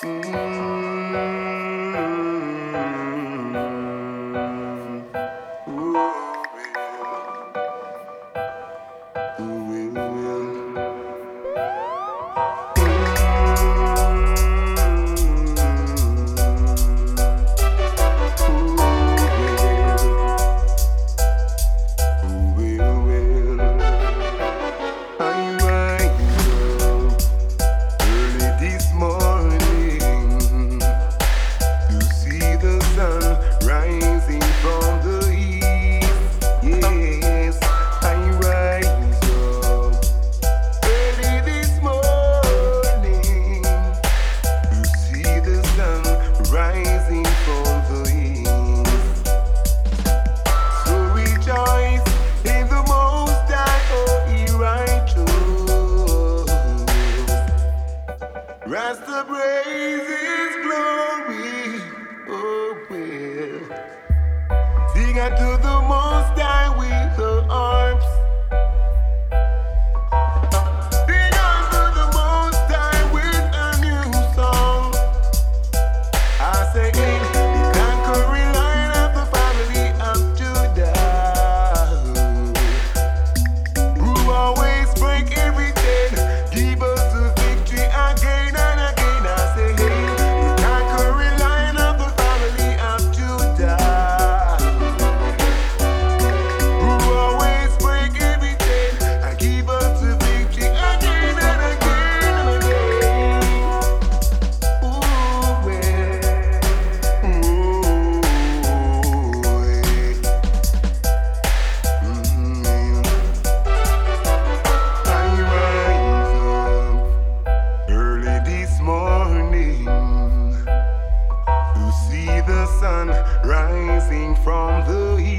Mm-hmm. from the east.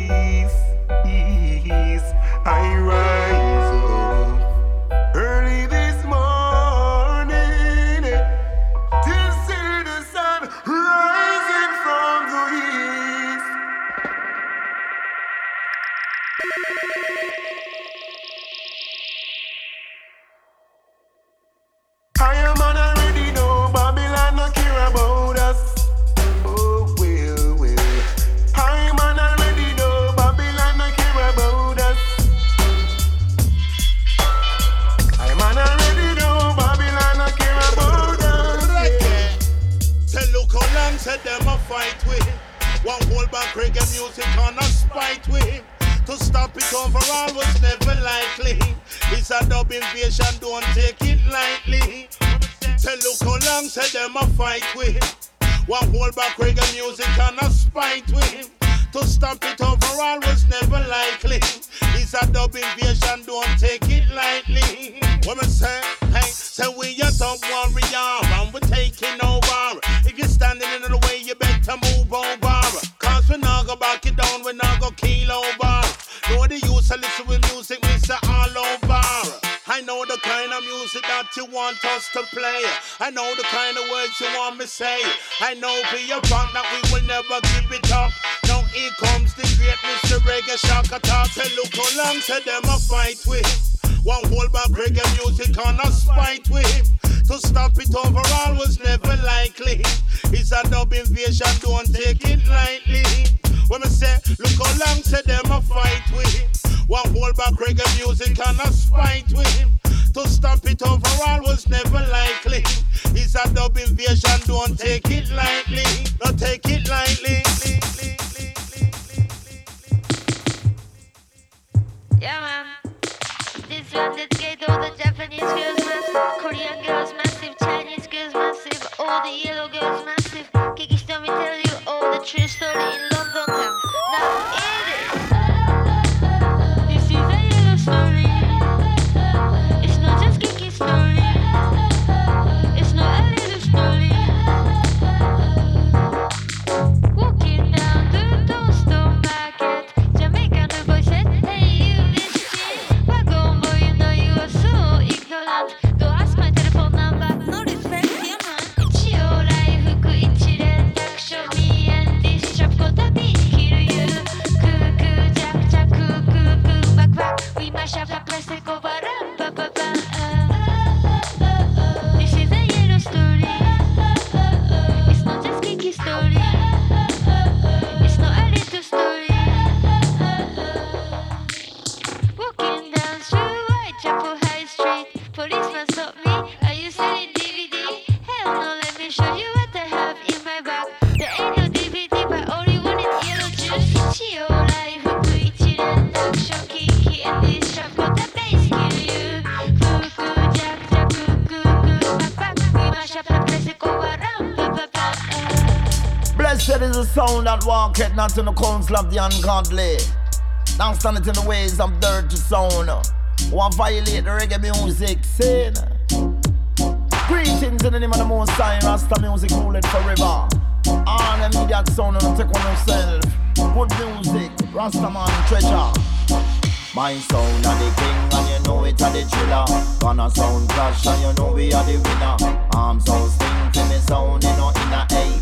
Yeah, man. This one, let's get all the Japanese girls. Sound that walketh not in the counsel of the ungodly. Now stand it in the ways of dirty sound. One violate the reggae music scene. Greetings in the name of the most high, Rasta music rule it forever. All them idiot sound and take on yourself. Good music, Rasta man treasure. My sound are the king and you know it are the chiller. Gonna sound clash and you know we are the winner. Arms so sting to me sound, you know in a A.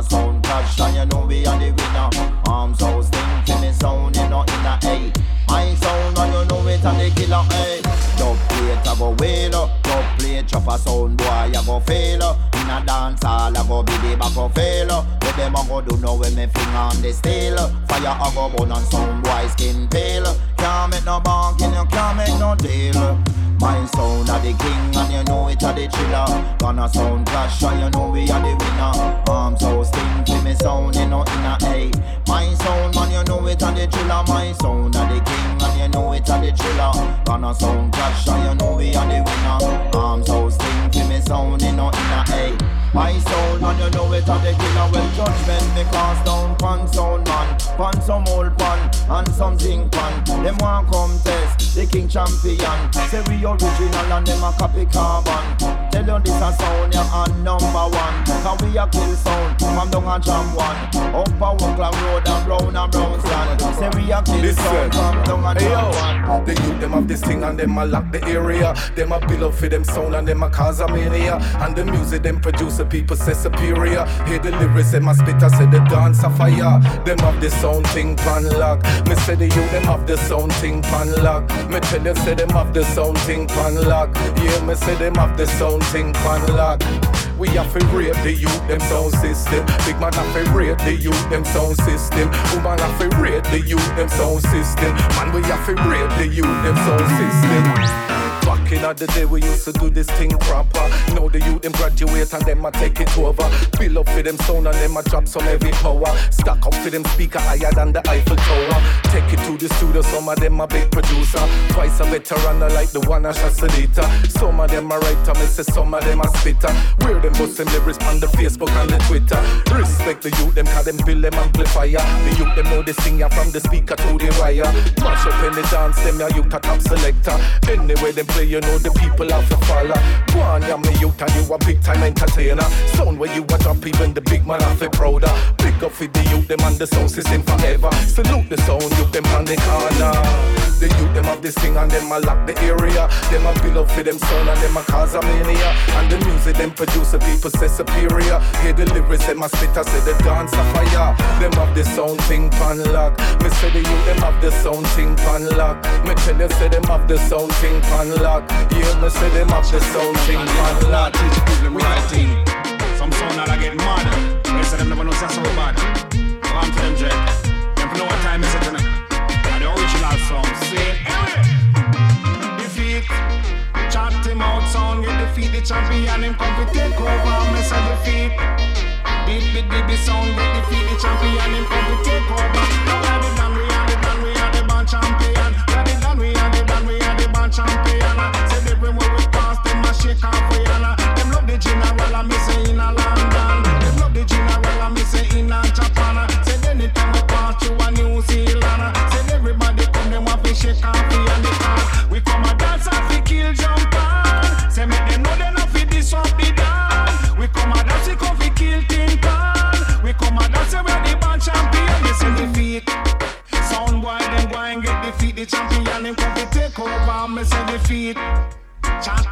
Gonna sound clash and you know we are the winner. Arms so sting me sound, you know in a A. My sound and you know it are the killer. A. Dub plate I go wheel Dub plate chop a sound boy I go fail In a dance hall I go be the back of fail them a go do now when me finger on the steel. Fire I go burn and sound boy skin pale Can't make no bargain you can't make no deal. My sound are the king and you know it are the chiller Gonna sound clash and you know we are the winner. Arms so sting to me sound you know in a A My sound man you know it are the chiller My sound are the king and you know it are the chiller Gonna sound clash and you know we are the winner. Arms so sting to me sound you know in a A My sound man you know it are the killer Well judgment me cast down pan sound man Pan some old pan and some zinc pan Them want come test the king champion Say we original and them a copy carbon. Tell you this a sound you on number one. Cause we a kill sound from down jam one. Up a Woodland Road and round and round sand. Say we a kill Listen. sound from down Hey jam one. the youth them have this thing and them a lock the area. Them a build up for them sound and them a cause a mania. And the music them produce the people say superior. Hear the lyrics them a spit, I say the dance a fire. Them have the sound thing pan lock. Me say the youth them have the sound thing pan lock. Me tell you say them have the sound thing pan lock. Yeah, me say them have the sound thing pan lock. We have to rate the youth them sound system. Big man have to rate the youth them sound system. Woman have to rate the youth them sound system. Man we have to rate the youth them sound system. Back in the day we used to do this thing proper. Now the youth them graduate and them a take it over. Build up for them sound and them a drop some heavy power. Stack up for them speaker higher than the Eiffel Tower. Take it to the studio, some of them a big producer. Twice a veteran, I like the one a Shasalita. Some of them a writer, me say some of them a spitter. Where them bust them lyrics on the Facebook and the Twitter. Respect the youth them, cause them build them amplifier. The youth them know the singer from the speaker to the wire. Mash up in the dance, them a youth a top selector. Anyway them play, you know the people have to follow. Go on, yeah, me youth and you a big time entertainer. Sound where you a drop, even the big man have to prouder. Big up for the youth them and the sound system forever. Salute the sound, youth them on the corner. The youth them have this thing and them a lock the area. Them a build up for them sound and them a cause a mania. And the music them produce, the people say superior. Hear the lyrics, them a spit, I say the dance a fire. Them have this sound thing pan lock. Me say the youth them have the sound thing pan lock. Me tell you say them have this sound thing pan lock. Yeah, me say them have the sound thing pan lock. Some sound that I get mad. They say them never know so bad. Come to them, Jay. Them know what time is it. And the original song. Defeat the champion. Him come to take over. Me say defeat. Beat, beat, beat, sound get defeat the champion. Him come to take over.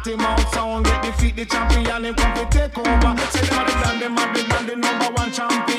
Him out, sound get defeat. The champion, them come to take over. Say them are the done, them are the done, the number one champion.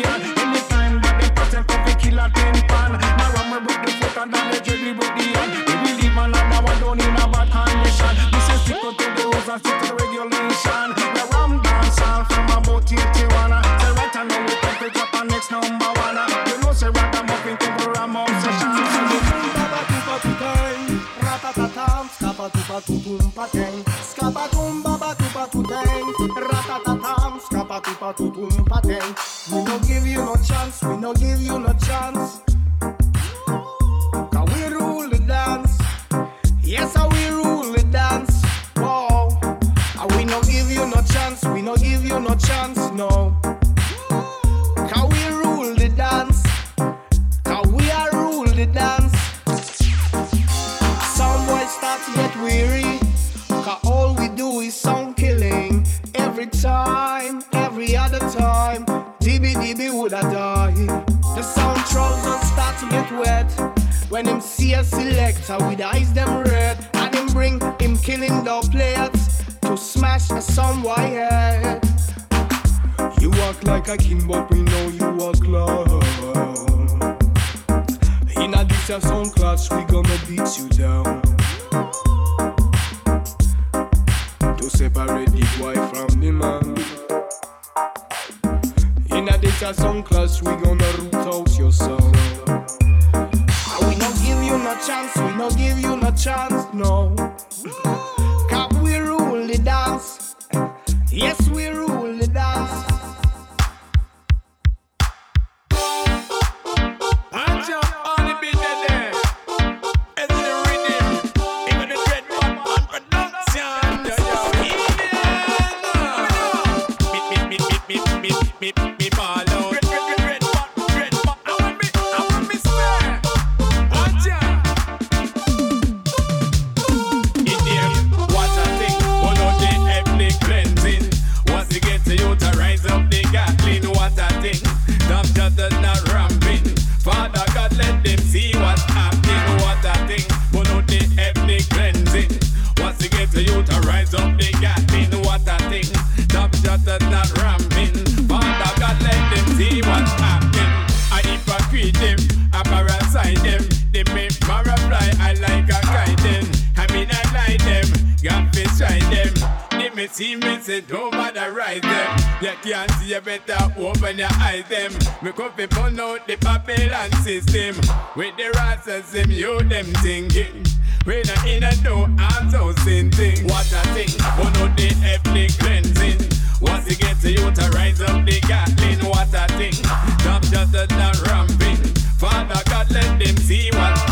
them me say don't bother right them. You can't see you better open your eyes them. Me come fi burn out the Babylon system. With the racism you them thinking. When I in a door, I'm sin thing. What a thing, one of the heavenly cleansing. Once you get to you to rise up the Gatlin, what a thing. Stop just a ramping. Father God, let them see what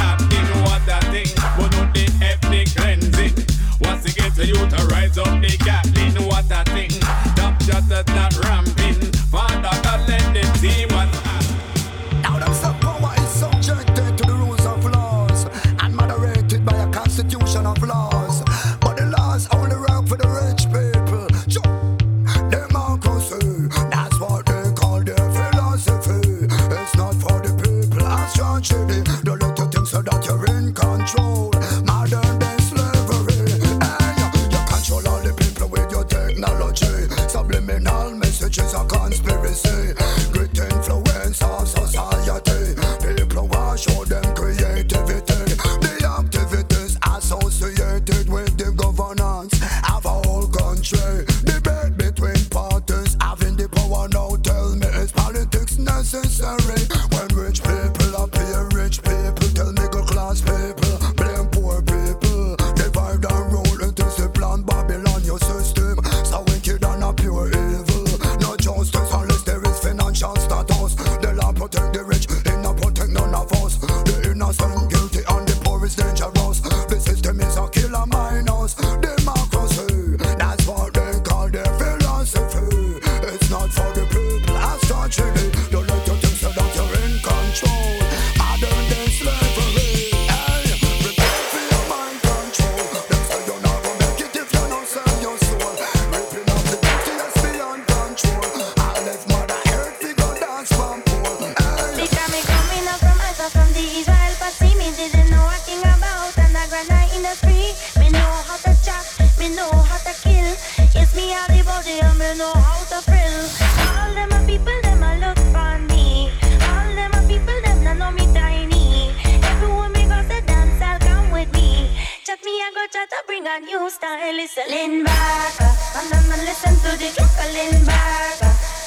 So you to rise up the Gatlin, what a thing. Top shot does not Israel Pasi, me didn't know a thing about underground industry. Me know how to chop, me know how to kill. Yes, me all the and me know how to thrill. All them a people, them a look for me. All them a people, them a know me tiny. Everyone me go say dance, I'll come with me. Chat me, I go chat to bring a new style. It's a lean back, listen to the clock, a lean.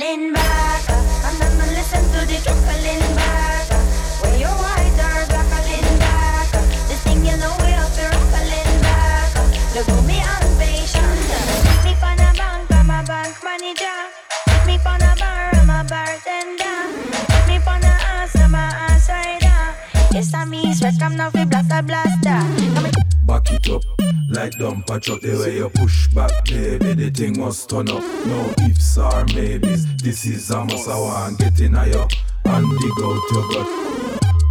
Lean I'ma the truth. When your eyes are black, I lean thing you know we have to rock. I lean me, I'm patient. Me from a bank, I'm a bank manager. Take me from a bar, I'm a bartender. Take me from a ass, I'm a ass rider. Yes, I'm East West, I'm not a blaster blaster. Come back it up. Like dumb patch up the way you push back, baby. The thing must turn up. No ifs or maybes. This is a must. I want get in higher and dig out your gut.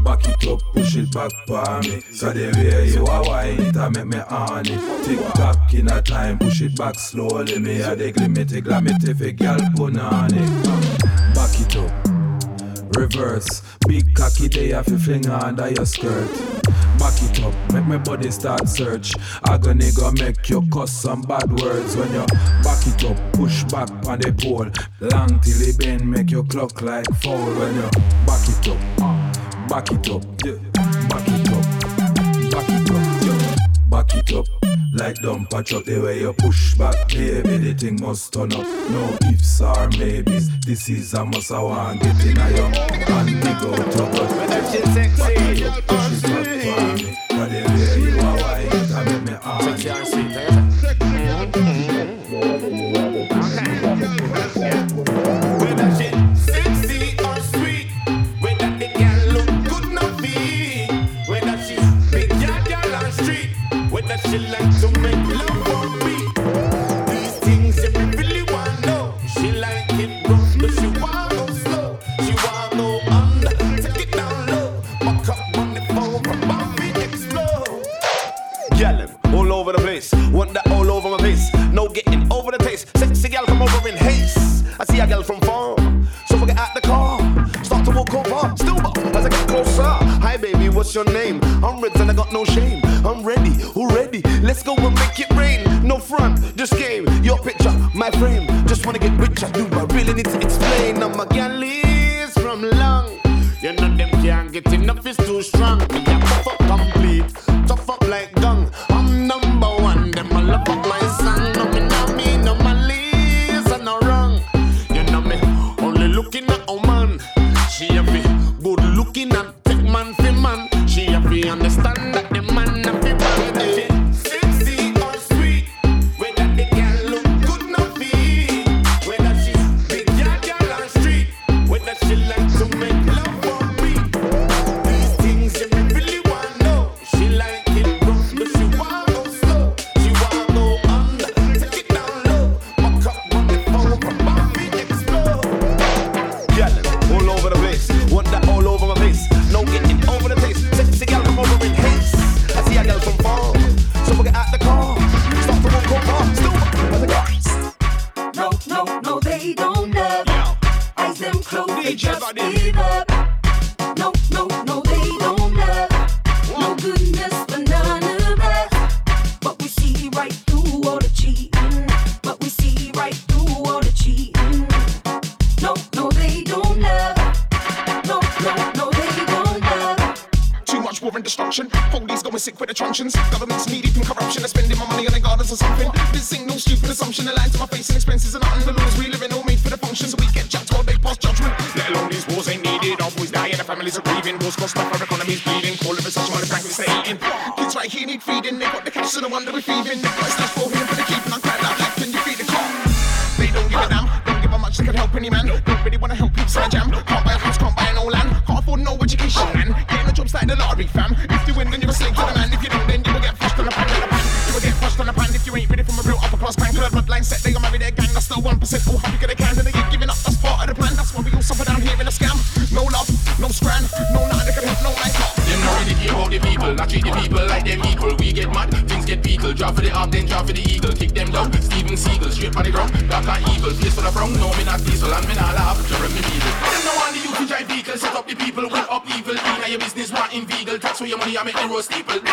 Back it up, push it back for me. So the way you are wine it, I make me honey. Tick tock in a time, push it back slowly. Me a the glimmy, the glammy, the girl put. Back it up reverse. Big cocky day I fi fling under your skirt. Back it up, make my body start search. Agony go make you cuss some bad words when you back it up, push back on the pole. Long till it bend, make your clock like fall when you uh, back it up, back it up, back it up, back it up back it up. Like dumb patch up the way you push back, baby. The thing must turn up. No ifs or maybes. This is a must. I want get in a young and dig out your butt. But if she's sexy, push it. Fever, up. Mustafa I'm making hero people.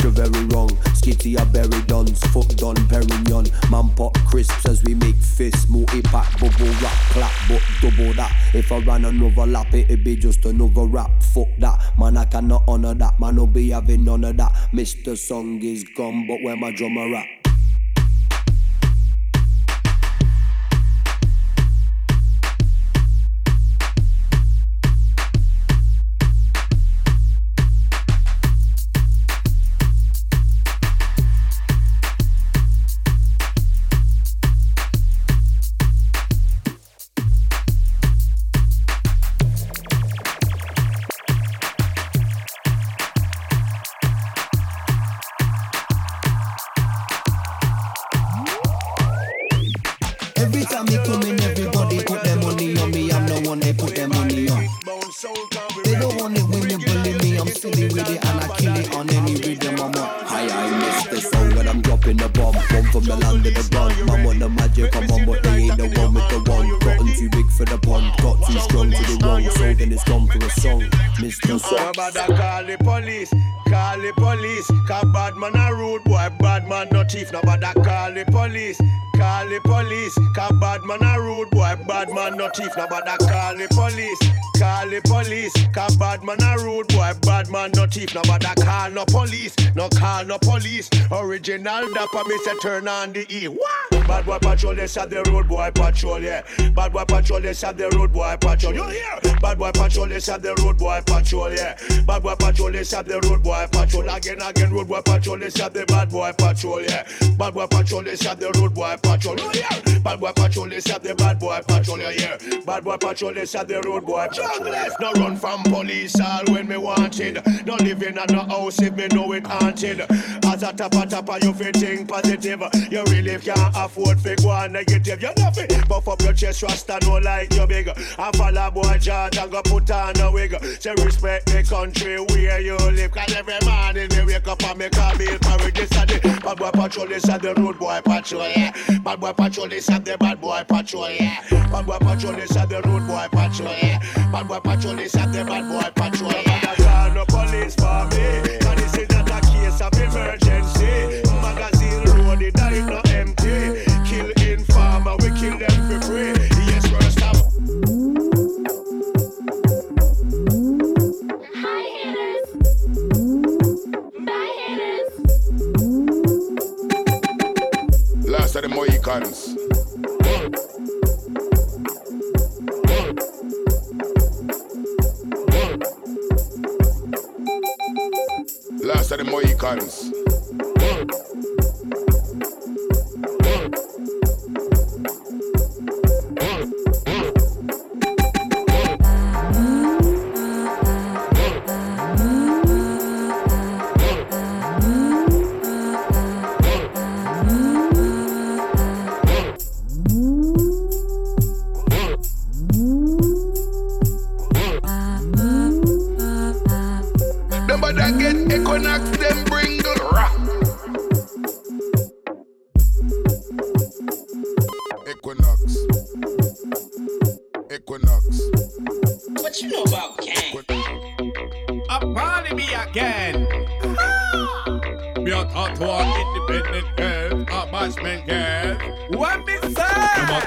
Extra very wrong. Skitty, I berry dons, fuck Don Perignon. Man pop crisps as we make fists. Multi pack, bubble wrap, clap, but double that. If I ran another lap, it'd be just another rap. Fuck that, man, I cannot honor that. Man, I'll be having none of that. Mr. Song is gone, but where my drummer at? Original me say turn on the E. What? Bad boy patrol, they say the road boy patrol, yeah. Bad boy patrol, they say the road boy patrol. You hear? Bad boy patrol, they say the road boy patrol, yeah. Bad boy patrol, they say the road boy patrol. Again, again, road boy patrol, they say the bad boy patrol, yeah. Bad boy patrol, they say the road boy patrol. You hear? Bad boy patrol, they say the bad boy patrol, you hear? Bad boy patrol, they say the road boy patrol. No run from police all when me wanted. No live in no house if me know it haunted. As a tapper tapper, you fi think positive. You really can't afford fi go on negative. You know fi buff up your chest, rasta no like you big. And follow boy and go put on a wig. Say respect the country where you live. Cause every morning me wake up and me call Bill Curry. This bad boy patrol, this and the road boy patrol, yeah. Bad boy patrol, this and the bad boy patrol, yeah. Bad boy patrol, this and the road boy patrol, yeah. Bad boy patrol, this and the bad boy patrol, yeah. Call no police for me. Cause this is not a case of emergency. Of the Mohicans. Last of the Mohicans.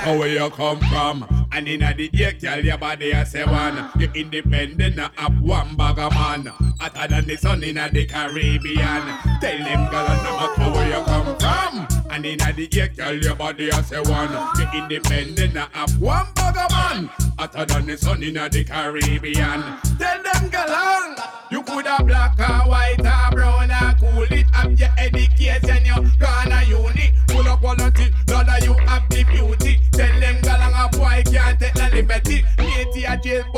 Matter where you come from. And inna the day, girl, your body a say one. You independent, not have one bag of man. Hotter than the sun inna the Caribbean. Tell them, girl, no matter where you come from. And inna the day, girl, your body a say one. You independent, not have one bag of man. Hotter than the sun inna the Caribbean. Tell them,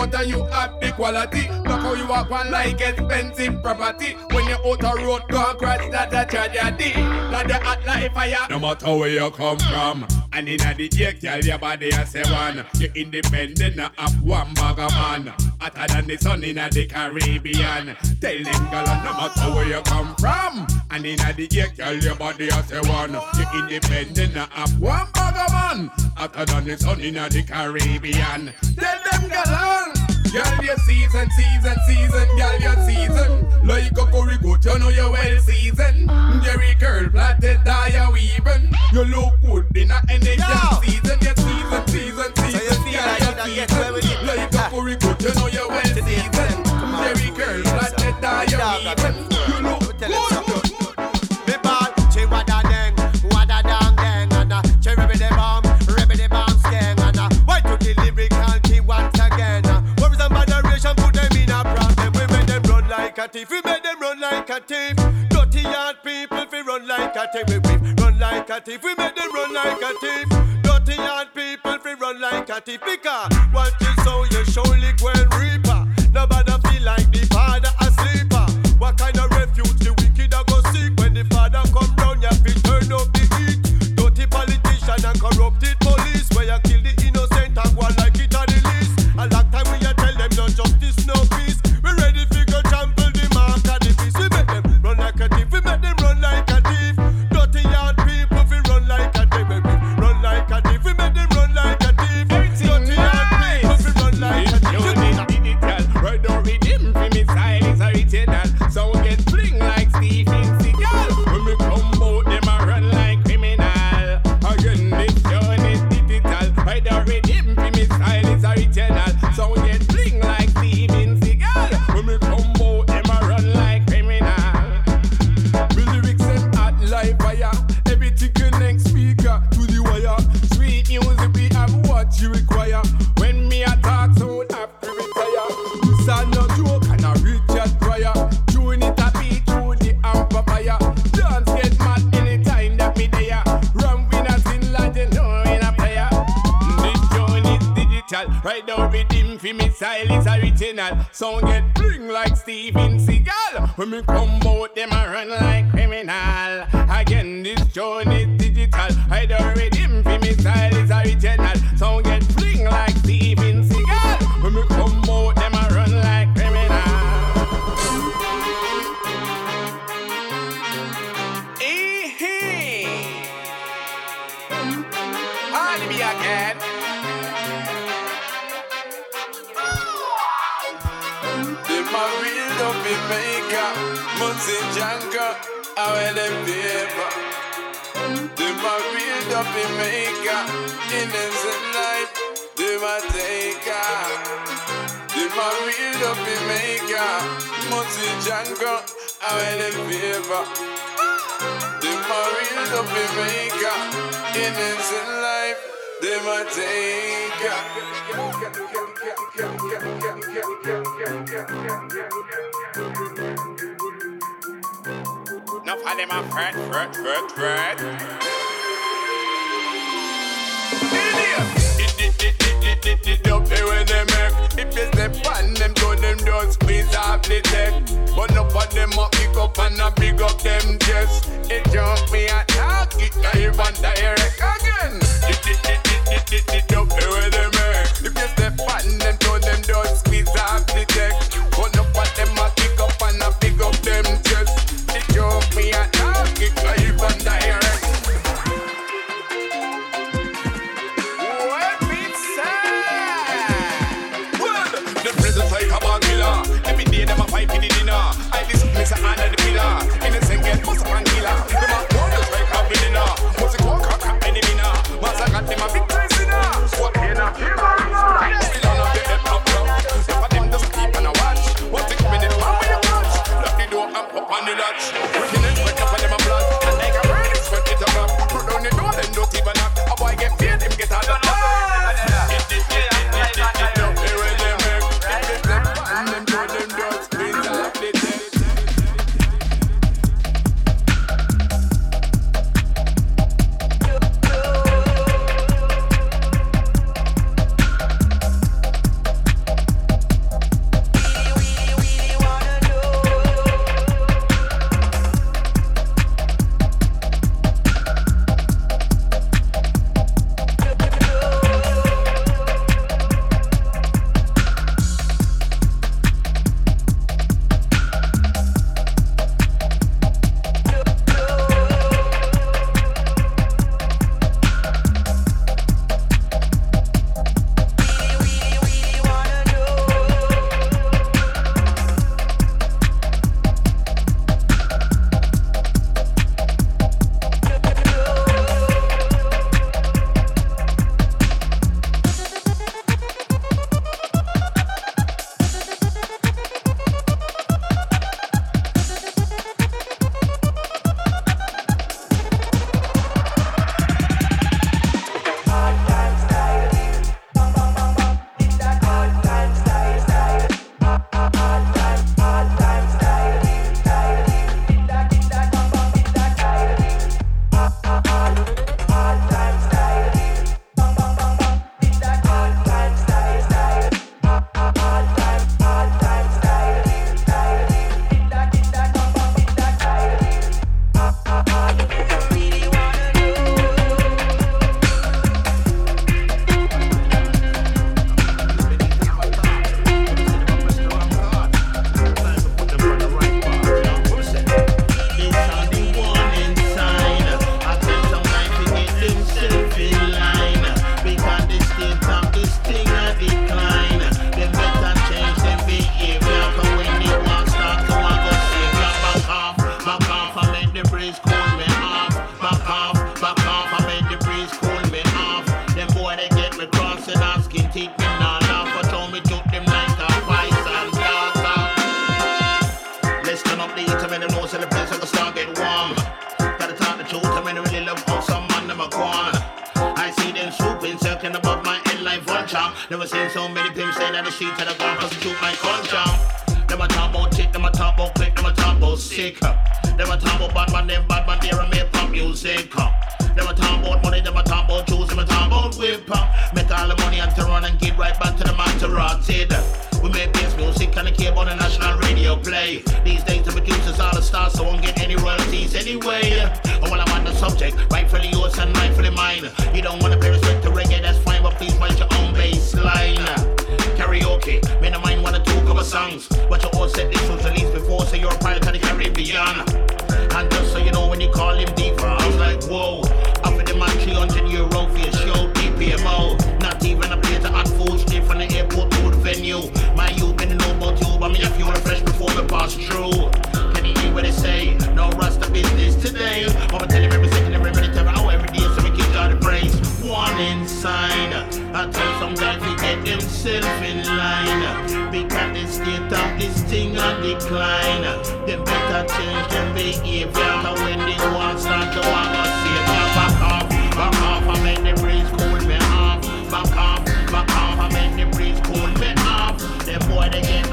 a jail, uh, you have the quality. Look how you walk one like expensive property. When you out a road, go crash, that a tragedy. Like the hot like fire. No matter where you come from. And in the ear, tell your body I say one. You're independent, not up one bag of man. Hotter than the sun in the Caribbean. Tell them, girl, no matter where you come from. And in the ear, tell your body I say one. You're independent, not up one bag of man. Hotter than the sun in the Caribbean. Tell them, girl, Girl, you're season, season, season, girl, you're season. Like a curry goat, you know you're well seasoned. Jerry curl, plaited, dye, weaving. You look good in a any yeah. season. you're season, season, season, so you girl, like you season. Like a curry goat, you know you're well seasoned. Jerry curl, plaited, dye, weaving. a thief. We make them run like a thief. Dirty yard people, we run like a thief. We, run like a thief. We make them run like a thief. Dirty yard people, we run like a thief. Because what you sow, you surely That he get himself in line because the state of this thing a decline. They better change them behavior when they want start to want to see back off, back off. I make the breeze cool me off, back off, back off. I make the breeze cool me off. The boy they get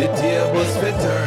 The deal was turn,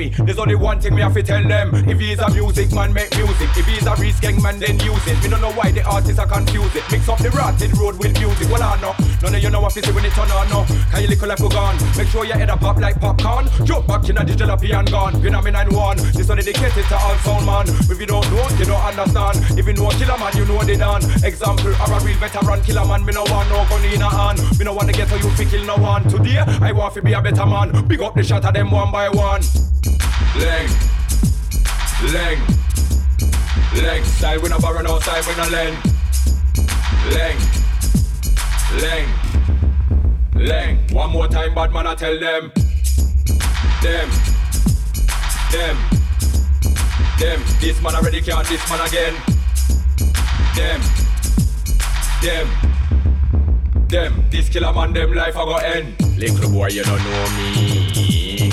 me. There's only one thing me have to tell them. If he's a music man, make music. If he's a risk gang man, then use it. We don't know why the artists are confused it. Mix up the rotted road with music. Well, I know. You know what see when it turn on, no. Can you lick like we gone? Make sure your head up pop like popcorn. Jump back in a digital and gone. Phenomenon one. This one dedicated to all sound man. If you don't know, you don't understand. If you know killer man, you know what they done. Example, I'm a real veteran killer man. Me no want no gun in a hand. Me no want to get how you fi kill no one. Today, I want to be a better man. Big up the shot of them one by one. Leg, leg, leg. Side with a barrel, no side with a leg. Leg, leg, leg. One more time, bad man, I tell them. Them, them, them. This man already can't, this man again. Them, them, them. This killer man, them life I go end. Little boy, you don't know me.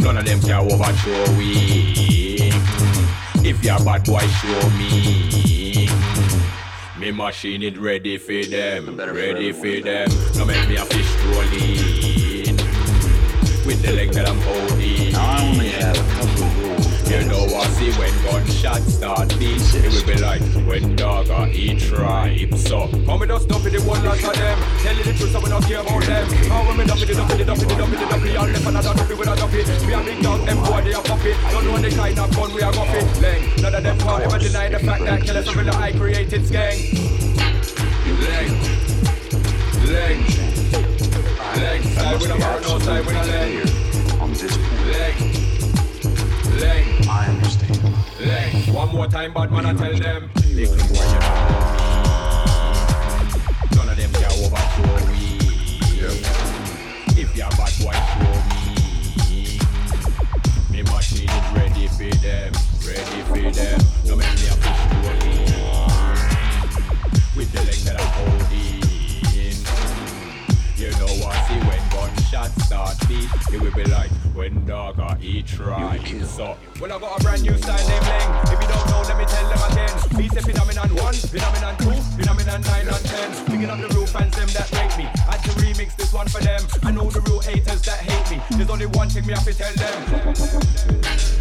None of them care can overthrow we. If you're a bad boy, show me. Me machine it ready for them, ready for them. No make me a fish rolling with the leg that I'm holding. I only have a couple rules. You know I see when gunshots start beat, it will be like when dog or eat tribe. So come with us, dump it, the one lot of them. Tell you the truth, so we don't care about them. How when me dump it, dump it, dump it, dump it, dump it, all left and I don't dump it with a dump it. We are big dog, them boy they are puppy. Don't know the kind of fun we are guppy. Leng, none of them can't ever deny the fact that killers are really I created gang. Leng, leng, leng. Side with a bar, no side with a leg. On leg. I understand. Leg. One more time, bad man, I tell them. None of them can overthrow we. If you're bad boy, show me. Me machine is ready for them, ready for them. No make me a fish rolling. With the leg that I'm holding. You know what? See when gunshots start beat, it will be like when dog or eat right. So, well I got a brand new style named Leng. If you don't know, let me tell them again. Beat the phenomenon one, phenomenon two, phenomenon nine and ten. Picking up the real fans, them that rate me. I had to remix this one for them. I know the real haters that hate me. There's only one thing me have to tell them.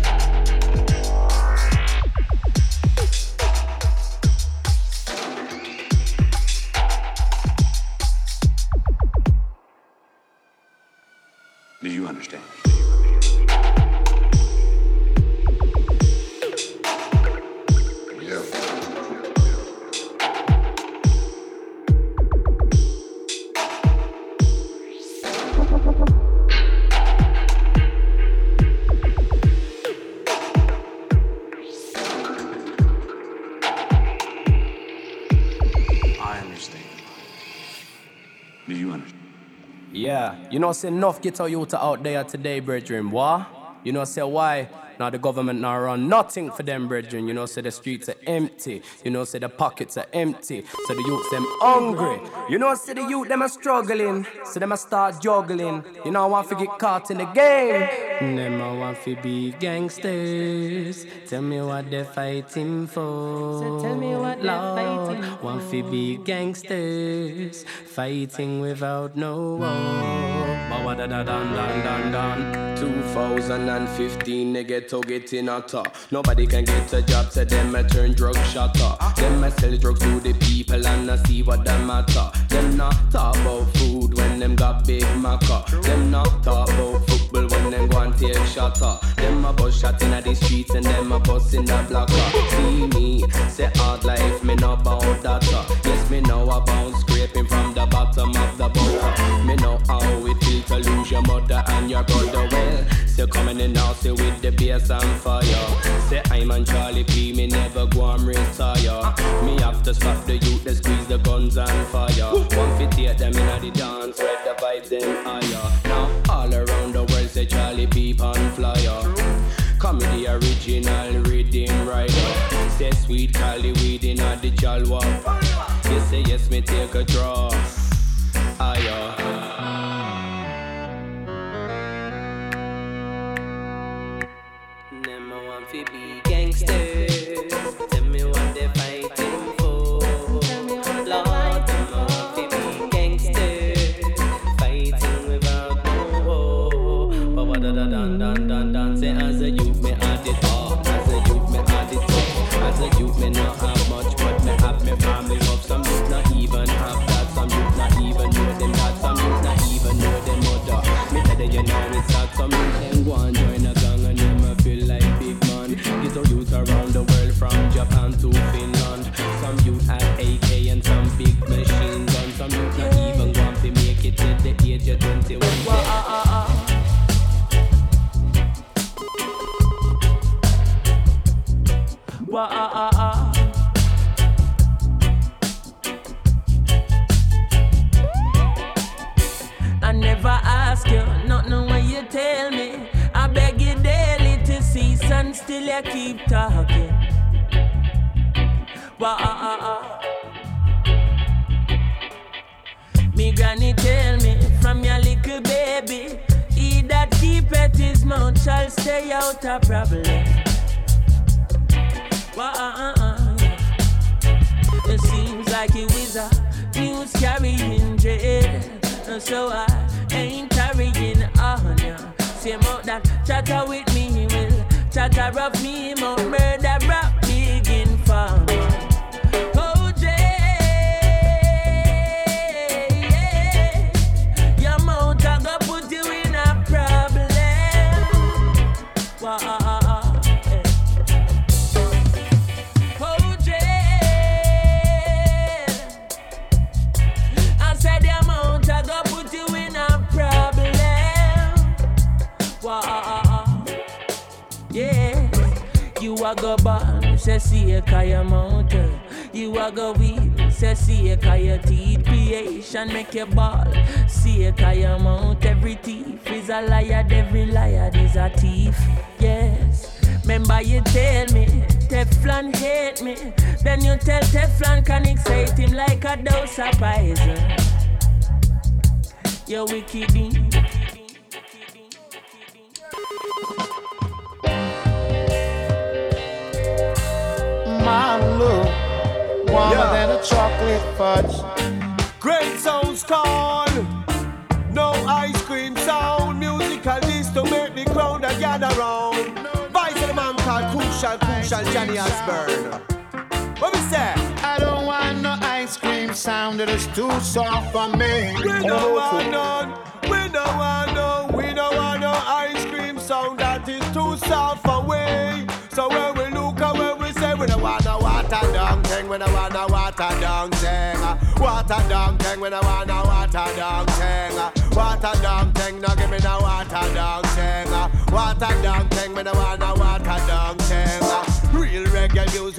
Know, say enough get our youth out there today, brethren. Why? You know, say why? Now the government now run nothing for them, brethren. You know, say the streets are empty. You know, say the pockets are empty. So the youth them hungry. You know, say the youth them are struggling. So them a start juggling. You know, I want to get caught in the game. Them I want to be gangsters. Tell me what they're fighting for. So tell me what they're Lord, fighting Want to be gangsters. Fighting without no war. Da da dan dan dan dan. 2015, they get to get in a top. Nobody can get a job, so them a turn drug shotter. Them a sell drugs to the people and I see what them matter. Them not talk about food when them got big maca. Them not talk about when them go and take shotter. Them a bus shot in the streets and them a bus in the blocker. See me, say hard life, me know about that. uh. Yes, me know about scraping from the bottom of the boat. Me know how it feel to lose your mother and your brother. Well, still coming in now, say with the bass and fire. Say I'm on Charlie P, me never go and retire. Me have to stop the youth, they squeeze the guns and fire. One take them in the dance, where the vibes them higher. Original rhythm rider. Say sweet Cali weed in the jalwa. You say yes, me take a draw. Higher. Them out of problem. Wah, ah, ah, ah. It seems like he was a news carrying dread. So I ain't carrying on ya. Same out that chatter with me will chatter of me more murder rap you in a go born, say see a kaya mount. You a go weed, say see a kaya teeth. Creation make you ball. See a kaya mount. Every thief is a liar, every liar is a thief. Yes. Remember you tell me Teflon hate me Then you tell Teflon can excite him like a dose of poison You wicked warmer Yeah. than a chocolate fudge. Great sounds call. No ice cream sound. Musical this to make the crowd a gather round. Vice of the man called Crucial, Crucial Johnny Osborne. What we say? I don't want no ice cream sound that is too soft for me. We don't want none. We don't want no. We don't want no ice cream sound that is too soft away. So when we look at when we say we don't want no water down thing, we don't want no water down thing. Uh, Water down thing, we don't want no water down thing. Uh, Water down thing, no give me no water down thing. Uh, Water down thing, we don't want no water down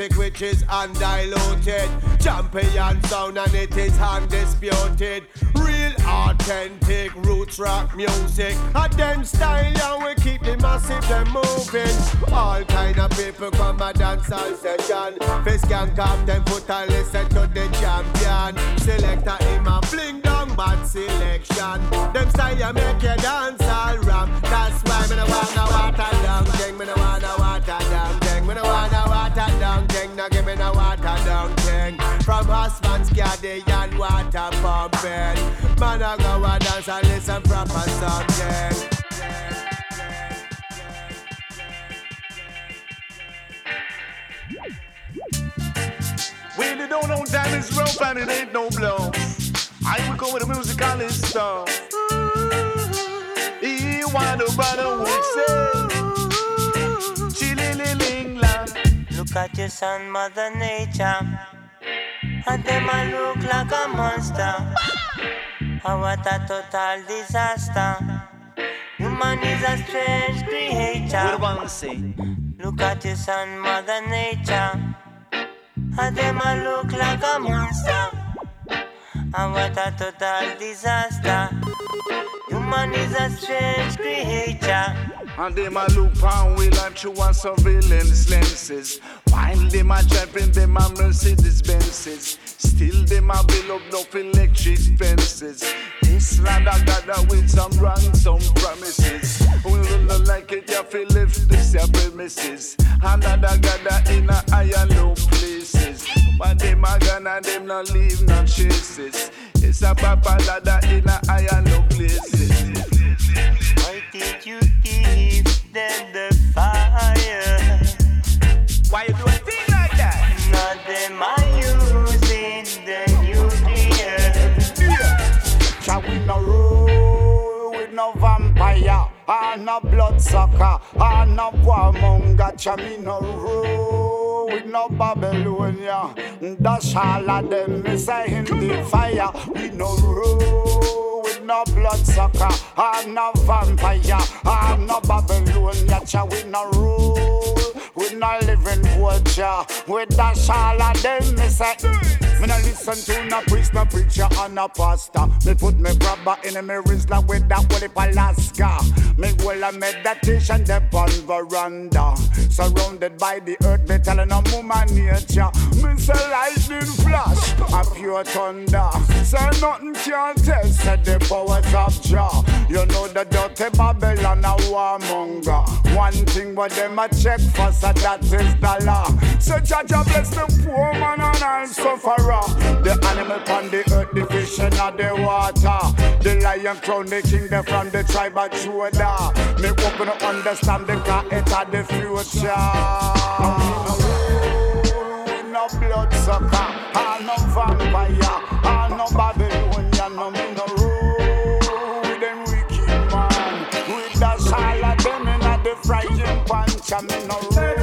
music which is undiluted. Champion sound and it is undisputed. Real authentic roots rock music. A them style and we keep the massive them moving. All kind of people come a dance all session. Fisk and cap them foot and listen to the champion. Selector him a fling down bad selection. Them style make you dance all ram That's why me no want no water down Me no want no water down Me no want no water down thing No give me no water down thing From husband's and water pumping Man I go a dance and listen proper something When the don't know time is rough and it ain't no blow. I will go with a musical stuff. He want to brother would say. Look at your son, Mother Nature. And them a look like a monster. And what a total disaster. Human is a strange creature. What do I say? Look at your son, Mother Nature. And them a look like a monster. And what a total disaster. Human is a strange creature. And them a look pound we like through one surveillance lenses. While them a driving them a Mercedes Benzes. Still them a build up no electric fences. This land I gather with some ransom promises. We don't like it, you feel lift this your premises. Another gather in a high and low places. But them a gonna them not leave no traces. It's a papa ladder in a high and low places. Why did you them the fire? Why you do a thing like that? Not them are using the nuclear. Shall we no roll with no vampire, or no bloodsucker, or no warmonger? Shall we no roll with no Babylonia? That's all of them is in the fire. We no with no bloodsucker, I'm no vampire, I'm no Babylonian, we no rule. We no living vulture, we dash all of them, me say. Mm. Me no listen to no priest, no preacher, or no pastor. Me put me grabber in me Rizla with that holy Alaska. Me will a meditation, the on veranda. Surrounded by the earth, me telling a woman nature. Me say lightning flash, a pure thunder. Say nothing can test, say the powers of Jah. You know the dirty Babylon a warmonger. One thing what them a check for, so that is law. So Jah Jah bless the poor man and all sufferer. The animal on the earth, the fish in the water. The lion crown, the king, they from the tribe of Judah. Me open to understand the car, it had the future. No blood sucker, I no vampire, ah no Babylonian, no me no rule with them wicked man. With the shall of them in the frying pan, me no rule.